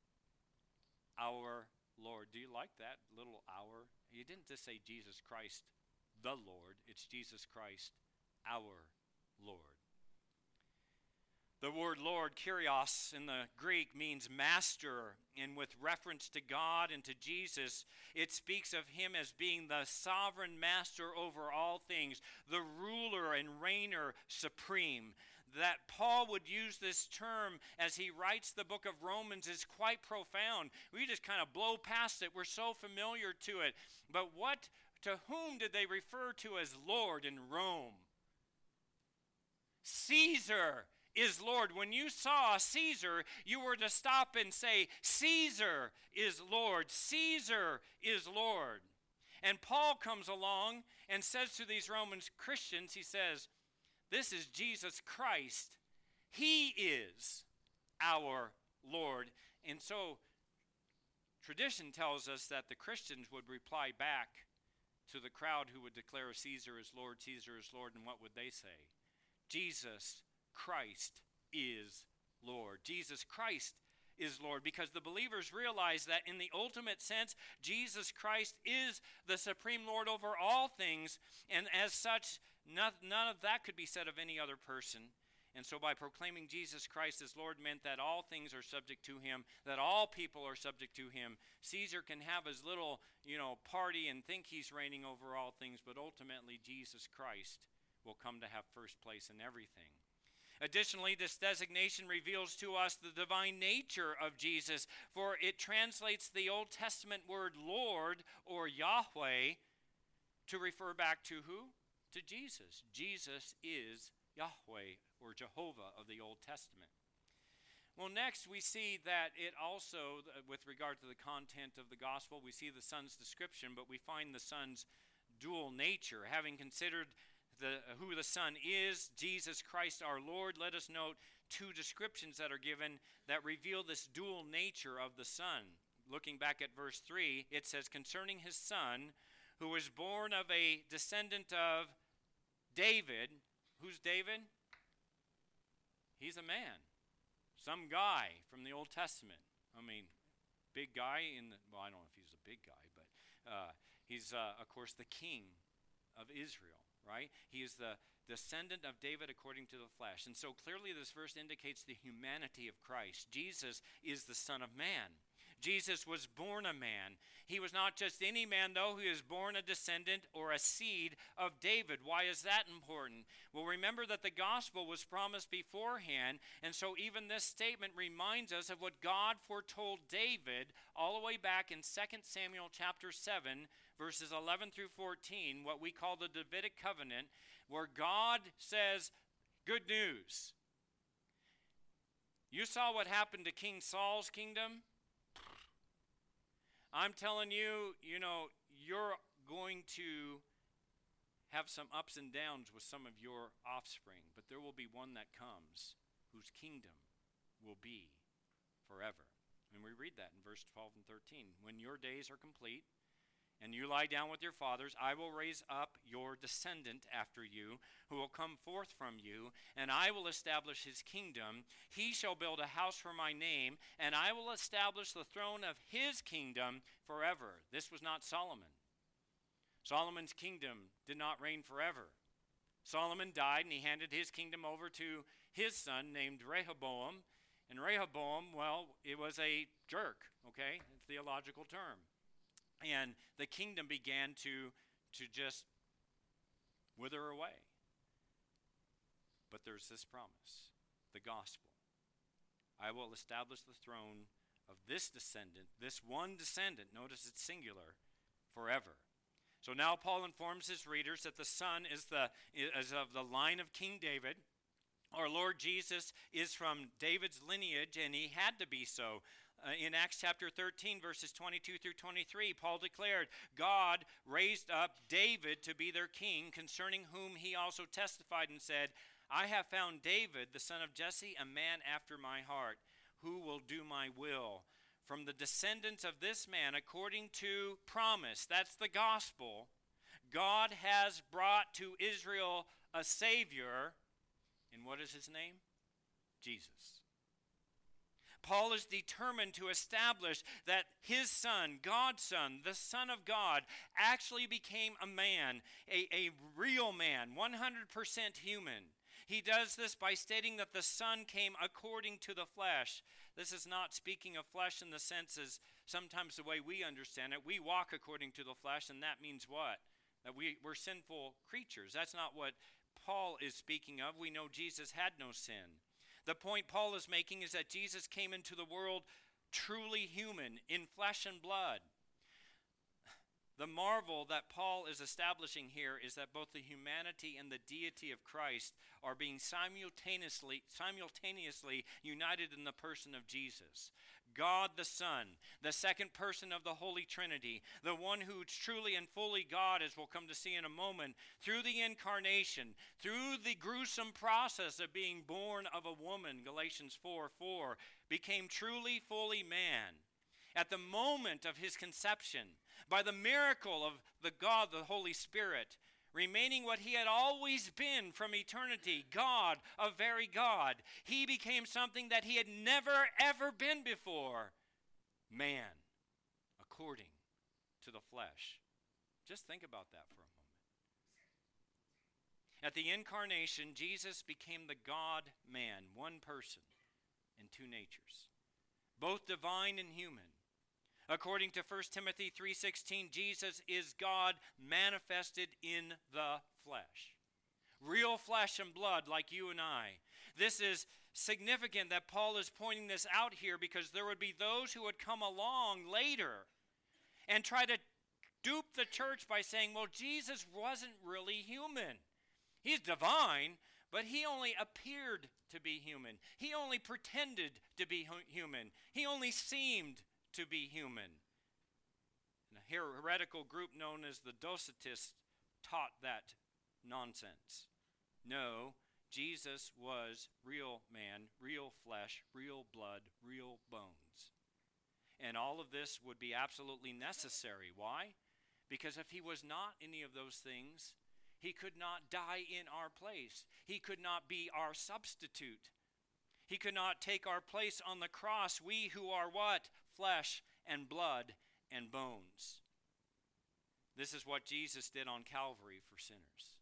our Lord. Do you like that little our? You didn't just say Jesus Christ the Lord, it's Jesus Christ our Lord. The word Lord, Kyrios, in the Greek means master, and with reference to God and to Jesus, it speaks of him as being the sovereign master over all things, the ruler and reigner supreme that Paul would use this term as he writes the book of Romans is quite profound. We just kind of blow past it. We're so familiar to it. But what to whom did they refer to as Lord in Rome? Caesar is Lord. When you saw Caesar, you were to stop and say, Caesar is Lord. Caesar is Lord. And Paul comes along and says to these Roman Christians, he says, this is Jesus Christ. He is our Lord. And so, tradition tells us that the Christians would reply back to the crowd who would declare Caesar is Lord, Caesar is Lord, and what would they say? Jesus Christ is Lord. Jesus Christ is Lord because the believers realize that in the ultimate sense, Jesus Christ is the supreme Lord over all things, and as such, none, of that could be said of any other person. And so, by proclaiming Jesus Christ as Lord, meant that all things are subject to him, that all people are subject to him. Caesar can have his little, you know, party and think he's reigning over all things, but ultimately, Jesus Christ will come to have first place in everything. Additionally, this designation reveals to us the divine nature of Jesus, for it translates the Old Testament word Lord or Yahweh to refer back to who? To Jesus. Jesus is Yahweh or Jehovah of the Old Testament. Well, next we see that it also, with regard to the content of the gospel, we see the Son's description, but we find the Son's dual nature. Having considered the, who the Son is, Jesus Christ our Lord, let us note two descriptions that are given that reveal this dual nature of the Son. Looking back at verse 3, it says, Concerning his Son, who was born of a descendant of David. Who's David? He's a man, some guy from the Old Testament. I mean, big guy in the, well, I don't know if he's a big guy, but uh, he's, uh, of course, the king of Israel right? He is the descendant of David according to the flesh. And so clearly, this verse indicates the humanity of Christ. Jesus is the Son of Man. Jesus was born a man. He was not just any man, though, he was born a descendant or a seed of David. Why is that important? Well, remember that the gospel was promised beforehand, and so even this statement reminds us of what God foretold David all the way back in 2 Samuel chapter 7, verses 11 through 14, what we call the Davidic covenant, where God says, Good news. You saw what happened to King Saul's kingdom? I'm telling you, you know, you're going to have some ups and downs with some of your offspring, but there will be one that comes whose kingdom will be forever. And we read that in verse 12 and 13. When your days are complete, and you lie down with your fathers, I will raise up your descendant after you, who will come forth from you, and I will establish his kingdom. He shall build a house for my name, and I will establish the throne of his kingdom forever. This was not Solomon. Solomon's kingdom did not reign forever. Solomon died, and he handed his kingdom over to his son named Rehoboam. And Rehoboam, well, it was a jerk, okay? Theological term and the kingdom began to to just wither away. But there's this promise, the gospel. I will establish the throne of this descendant, this one descendant, notice it's singular, forever. So now Paul informs his readers that the son is the is of the line of King David. Our Lord Jesus is from David's lineage, and he had to be so. Uh, in Acts chapter 13, verses 22 through 23, Paul declared, God raised up David to be their king, concerning whom he also testified and said, I have found David, the son of Jesse, a man after my heart, who will do my will. From the descendants of this man, according to promise, that's the gospel, God has brought to Israel a Savior. And what is his name? Jesus. Paul is determined to establish that his son, God's son, the Son of God, actually became a man, a, a real man, 100% human. He does this by stating that the Son came according to the flesh. This is not speaking of flesh in the sense as sometimes the way we understand it. We walk according to the flesh, and that means what? That we, we're sinful creatures. That's not what Paul is speaking of. We know Jesus had no sin. The point Paul is making is that Jesus came into the world truly human, in flesh and blood. The marvel that Paul is establishing here is that both the humanity and the deity of Christ are being simultaneously, simultaneously united in the person of Jesus. God the Son, the second person of the Holy Trinity, the one who is truly and fully God, as we'll come to see in a moment, through the incarnation, through the gruesome process of being born of a woman, Galatians 4 4, became truly, fully man. At the moment of his conception, by the miracle of the God, the Holy Spirit, remaining what he had always been from eternity God, a very God. He became something that he had never, ever been before man, according to the flesh. Just think about that for a moment. At the incarnation, Jesus became the God man, one person in two natures, both divine and human. According to 1 Timothy 3:16, Jesus is God manifested in the flesh. Real flesh and blood like you and I. This is significant that Paul is pointing this out here because there would be those who would come along later and try to dupe the church by saying, well, Jesus wasn't really human. He's divine, but he only appeared to be human. He only pretended to be human. He only seemed to be human. And a heretical group known as the Docetists taught that nonsense. No, Jesus was real man, real flesh, real blood, real bones. And all of this would be absolutely necessary. Why? Because if he was not any of those things, he could not die in our place. He could not be our substitute. He could not take our place on the cross. We who are what? Flesh and blood and bones. This is what Jesus did on Calvary for sinners.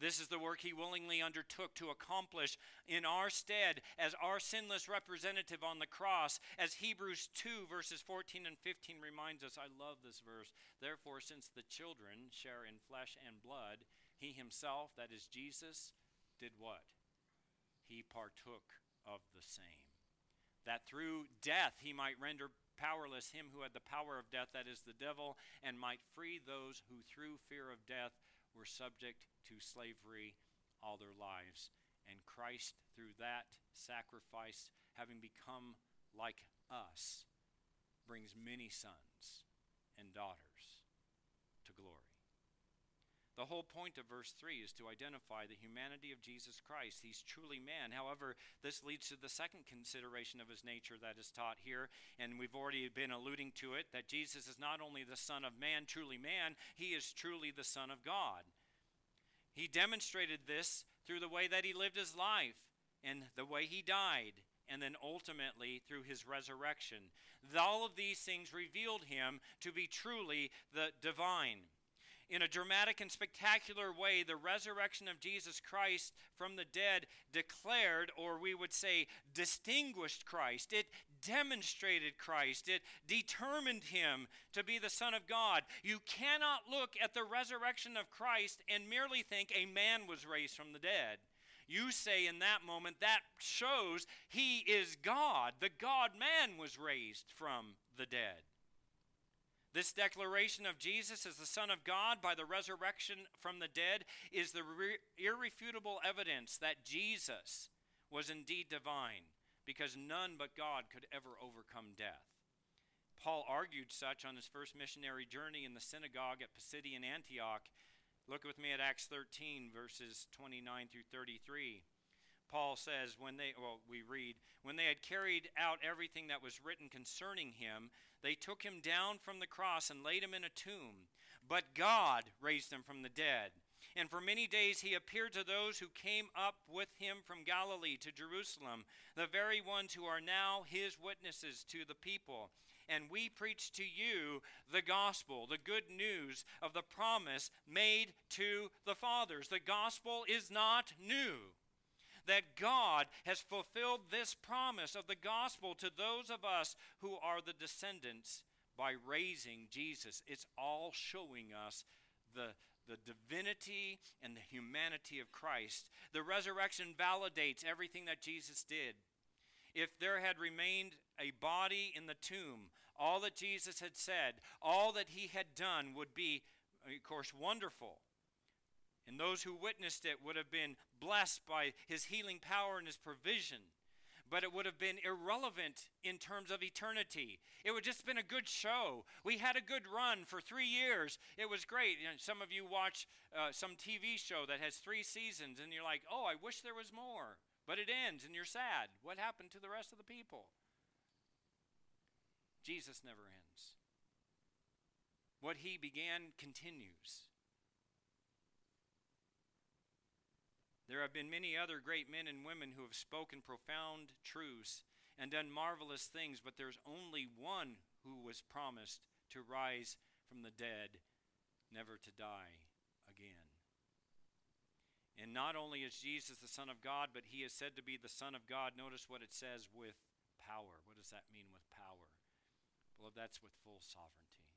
This is the work he willingly undertook to accomplish in our stead as our sinless representative on the cross, as Hebrews 2, verses 14 and 15 reminds us. I love this verse. Therefore, since the children share in flesh and blood, he himself, that is Jesus, did what? He partook of the same that through death he might render powerless him who had the power of death, that is the devil, and might free those who through fear of death were subject to slavery all their lives. And Christ, through that sacrifice, having become like us, brings many sons and daughters to glory. The whole point of verse 3 is to identify the humanity of Jesus Christ. He's truly man. However, this leads to the second consideration of his nature that is taught here, and we've already been alluding to it that Jesus is not only the Son of Man, truly man, he is truly the Son of God. He demonstrated this through the way that he lived his life and the way he died, and then ultimately through his resurrection. All of these things revealed him to be truly the divine in a dramatic and spectacular way, the resurrection of Jesus Christ from the dead declared, or we would say, distinguished Christ. It demonstrated Christ. It determined him to be the Son of God. You cannot look at the resurrection of Christ and merely think a man was raised from the dead. You say in that moment, that shows he is God. The God man was raised from the dead. This declaration of Jesus as the Son of God by the resurrection from the dead is the re- irrefutable evidence that Jesus was indeed divine, because none but God could ever overcome death. Paul argued such on his first missionary journey in the synagogue at Pisidian Antioch. Look with me at Acts 13, verses 29 through 33. Paul says, when they, well, we read, when they had carried out everything that was written concerning him, they took him down from the cross and laid him in a tomb. But God raised him from the dead. And for many days he appeared to those who came up with him from Galilee to Jerusalem, the very ones who are now his witnesses to the people. And we preach to you the gospel, the good news of the promise made to the fathers. The gospel is not new that God has fulfilled this promise of the gospel to those of us who are the descendants by raising Jesus. It's all showing us the, the divinity and the humanity of Christ. The resurrection validates everything that Jesus did. If there had remained a body in the tomb, all that Jesus had said, all that he had done would be, of course, wonderful. And those who witnessed it would have been blessed by his healing power and his provision. But it would have been irrelevant in terms of eternity. It would just been a good show. We had a good run for three years. It was great. You know, some of you watch uh, some TV show that has three seasons, and you're like, oh, I wish there was more. But it ends, and you're sad. What happened to the rest of the people? Jesus never ends. What he began continues. There have been many other great men and women who have spoken profound truths and done marvelous things, but there's only one who was promised to rise from the dead, never to die again. And not only is Jesus the Son of God, but he is said to be the Son of God. Notice what it says with power. What does that mean with power? Well, that's with full sovereignty.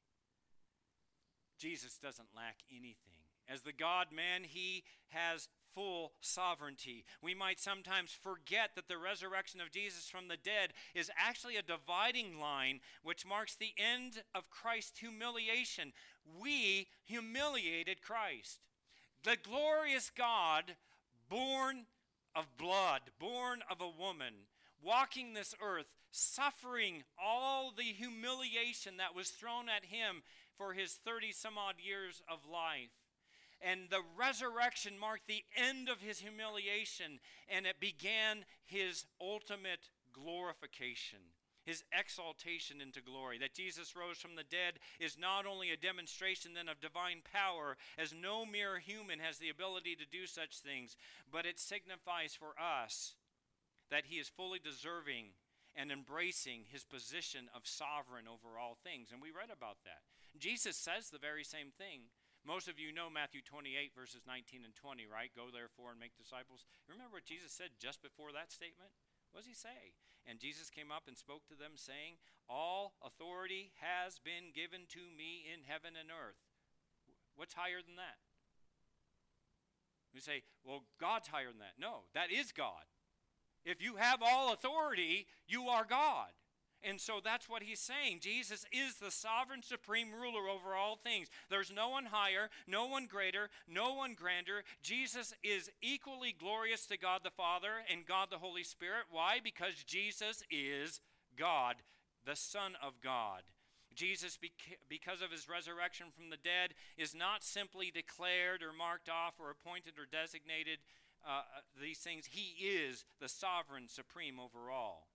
Jesus doesn't lack anything. As the God man, he has full sovereignty. We might sometimes forget that the resurrection of Jesus from the dead is actually a dividing line which marks the end of Christ's humiliation. We humiliated Christ. The glorious God, born of blood, born of a woman, walking this earth, suffering all the humiliation that was thrown at him for his 30 some odd years of life and the resurrection marked the end of his humiliation, and it began his ultimate glorification, his exaltation into glory. That Jesus rose from the dead is not only a demonstration then of divine power, as no mere human has the ability to do such things, but it signifies for us that he is fully deserving and embracing his position of sovereign over all things. And we read about that. Jesus says the very same thing most of you know Matthew 28, verses 19 and 20, right? Go therefore and make disciples. Remember what Jesus said just before that statement? What does he say? And Jesus came up and spoke to them, saying, All authority has been given to me in heaven and earth. What's higher than that? We say, Well, God's higher than that. No, that is God. If you have all authority, you are God. And so that's what he's saying. Jesus is the sovereign supreme ruler over all things. There's no one higher, no one greater, no one grander. Jesus is equally glorious to God the Father and God the Holy Spirit. Why? Because Jesus is God, the Son of God. Jesus, because of his resurrection from the dead, is not simply declared or marked off or appointed or designated uh, uh these things. He is the sovereign supreme over all.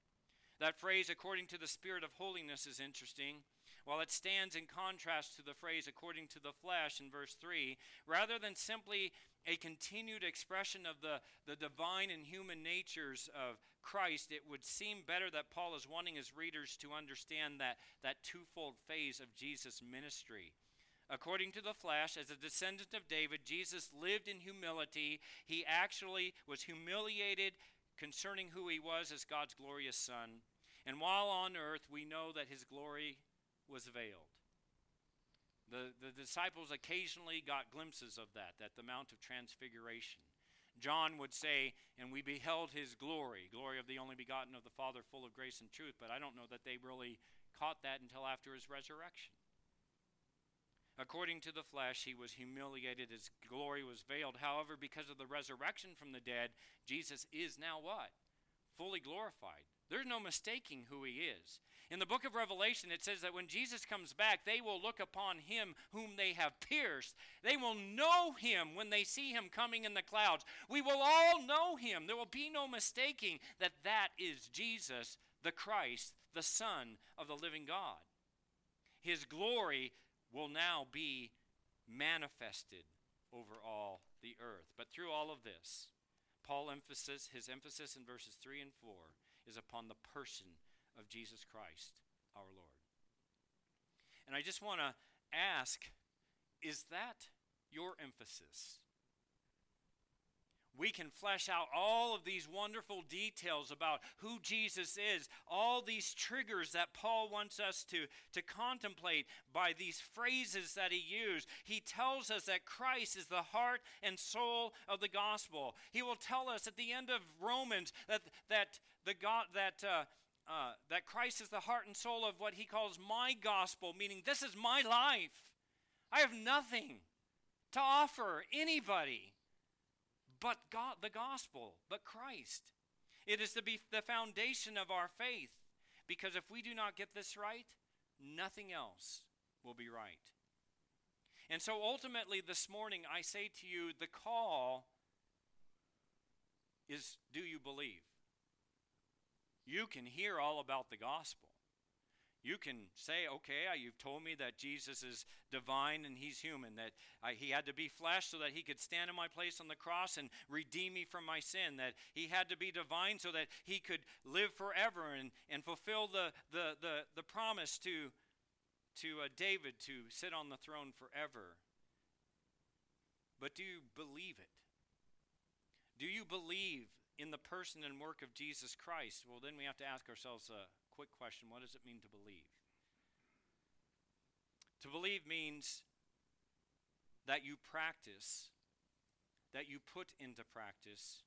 That phrase, according to the Spirit of holiness, is interesting. While it stands in contrast to the phrase, according to the flesh, in verse 3, rather than simply a continued expression of the, the divine and human natures of Christ, it would seem better that Paul is wanting his readers to understand that, that twofold phase of Jesus' ministry. According to the flesh, as a descendant of David, Jesus lived in humility. He actually was humiliated concerning who he was as God's glorious Son. And while on earth, we know that his glory was veiled. The, the disciples occasionally got glimpses of that at the Mount of Transfiguration. John would say, and we beheld his glory, glory of the only begotten of the Father, full of grace and truth. But I don't know that they really caught that until after his resurrection. According to the flesh, he was humiliated, his glory was veiled. However, because of the resurrection from the dead, Jesus is now what? Fully glorified. There's no mistaking who he is. In the book of Revelation, it says that when Jesus comes back, they will look upon him whom they have pierced. They will know him when they see him coming in the clouds. We will all know him. There will be no mistaking that that is Jesus, the Christ, the Son of the living God. His glory will now be manifested over all the earth. But through all of this, Paul emphasis his emphasis in verses 3 and 4 is upon the person of Jesus Christ our Lord. And I just want to ask is that your emphasis? We can flesh out all of these wonderful details about who Jesus is, all these triggers that Paul wants us to, to contemplate by these phrases that he used. He tells us that Christ is the heart and soul of the gospel. He will tell us at the end of Romans that, that the God that uh, uh, that Christ is the heart and soul of what he calls my gospel, meaning this is my life. I have nothing to offer anybody but God, the gospel, but Christ. It is to be the foundation of our faith, because if we do not get this right, nothing else will be right. And so ultimately, this morning, I say to you the call is do you believe? You can hear all about the gospel. You can say, okay, uh, you've told me that Jesus is divine and he's human, that he had to be flesh so that he could stand in my place on the cross and redeem me from my sin, that he had to be divine so that he could live forever and, and fulfill the, the, the, the promise to, to uh, David to sit on the throne forever. But do you believe it? Do you believe in the person and work of Jesus Christ, well, then we have to ask ourselves a quick question what does it mean to believe? To believe means that you practice, that you put into practice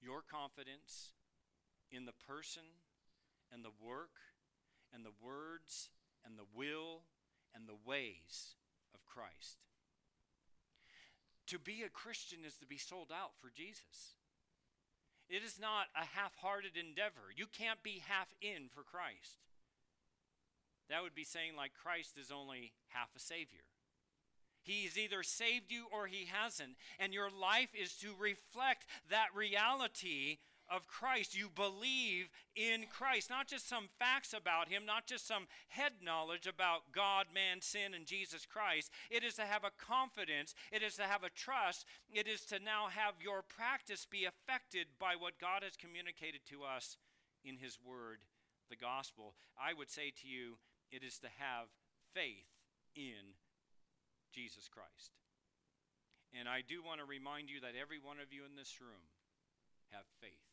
your confidence in the person and the work and the words and the will and the ways of Christ. To be a Christian is to be sold out for Jesus. It is not a half hearted endeavor. You can't be half in for Christ. That would be saying, like, Christ is only half a Savior. He's either saved you or He hasn't. And your life is to reflect that reality of Christ. You believe in Christ, not just some facts about him, not just some head knowledge about God, man, sin, and Jesus Christ. It is to have a confidence, it is to have a trust, it is to now have your practice be affected by what God has communicated to us in his word, the gospel. I would say to you, it is to have faith in Jesus Christ. And I do want to remind you that every one of you in this room have faith.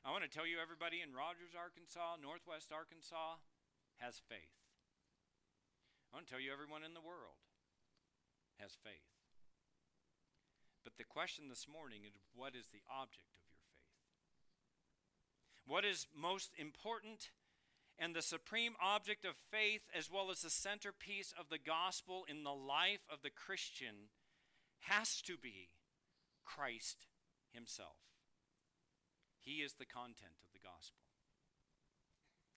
I want to tell you, everybody in Rogers, Arkansas, Northwest Arkansas has faith. I want to tell you, everyone in the world has faith. But the question this morning is what is the object of your faith? What is most important and the supreme object of faith, as well as the centerpiece of the gospel in the life of the Christian, has to be Christ Himself. He is the content of the gospel.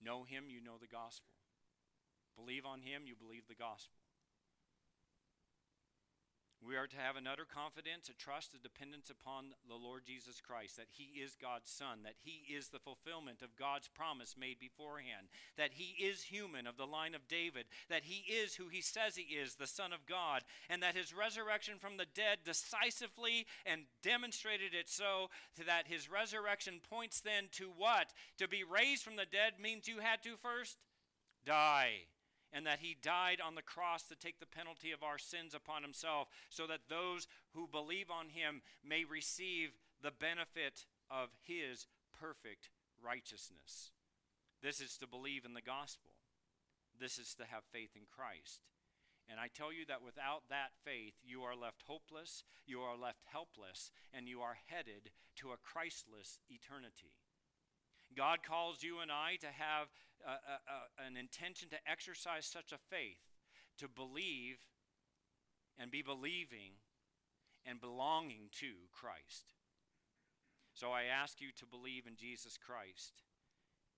Know Him, you know the gospel. Believe on Him, you believe the gospel. We are to have an utter confidence, a trust, a dependence upon the Lord Jesus Christ, that He is God's Son, that He is the fulfillment of God's promise made beforehand, that He is human of the line of David, that He is who He says He is, the Son of God, and that His resurrection from the dead decisively and demonstrated it so that His resurrection points then to what? To be raised from the dead means you had to first die and that he died on the cross to take the penalty of our sins upon himself, so that those who believe on him may receive the benefit of his perfect righteousness. This is to believe in the gospel. This is to have faith in Christ. And I tell you that without that faith, you are left hopeless, you are left helpless, and you are headed to a Christless eternity. God calls you and I to have a, a, an intention to exercise such a faith, to believe and be believing and belonging to Christ. So I ask you to believe in Jesus Christ.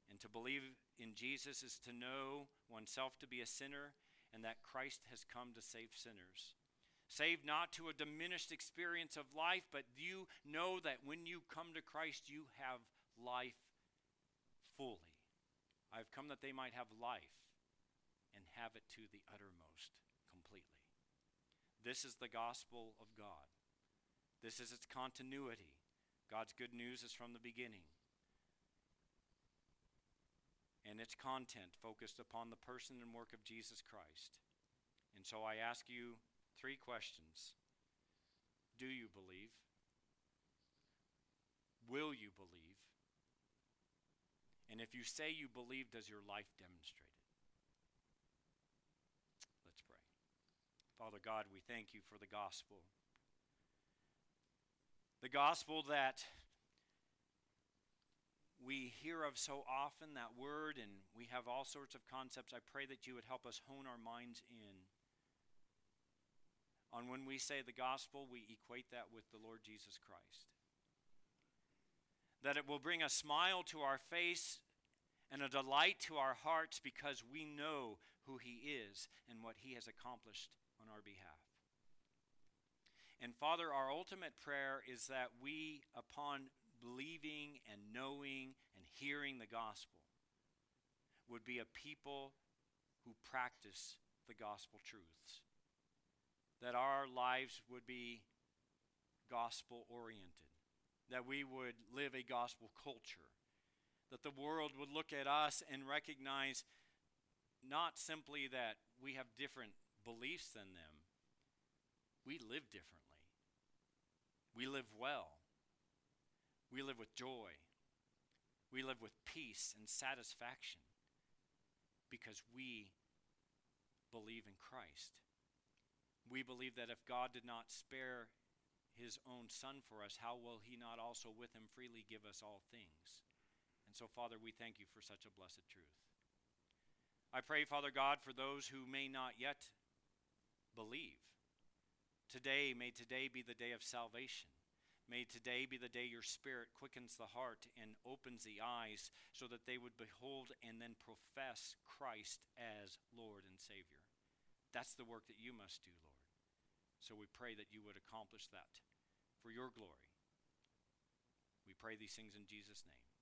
And to believe in Jesus is to know oneself to be a sinner and that Christ has come to save sinners. Saved not to a diminished experience of life, but you know that when you come to Christ, you have life fully. I have come that they might have life and have it to the uttermost completely. This is the gospel of God. This is its continuity. God's good news is from the beginning. And its content focused upon the person and work of Jesus Christ. And so I ask you three questions Do you believe? Will you believe? And if you say you believe, does your life demonstrate it? Let's pray. Father God, we thank you for the gospel. The gospel that we hear of so often, that word, and we have all sorts of concepts. I pray that you would help us hone our minds in. On when we say the gospel, we equate that with the Lord Jesus Christ that it will bring a smile to our face and a delight to our hearts because we know who He is and what He has accomplished on our behalf. And Father, our ultimate prayer is that we, upon believing and knowing and hearing the gospel, would be a people who practice the gospel truths. That our lives would be gospel oriented that we would live a gospel culture, that the world would look at us and recognize not simply that we have different beliefs than them, we live differently. We live well. We live with joy. We live with peace and satisfaction because we believe in Christ. We believe that if God did not spare his own Son for us, how will he not also with him freely give us all things? And so, Father, we thank you for such a blessed truth. I pray, Father God, for those who may not yet believe. Today, may today be the day of salvation. May today be the day your Spirit quickens the heart and opens the eyes so that they would behold and then profess Christ as Lord and Savior. That's the work that you must do. So we pray that you would accomplish that for your glory. We pray these things in Jesus' name.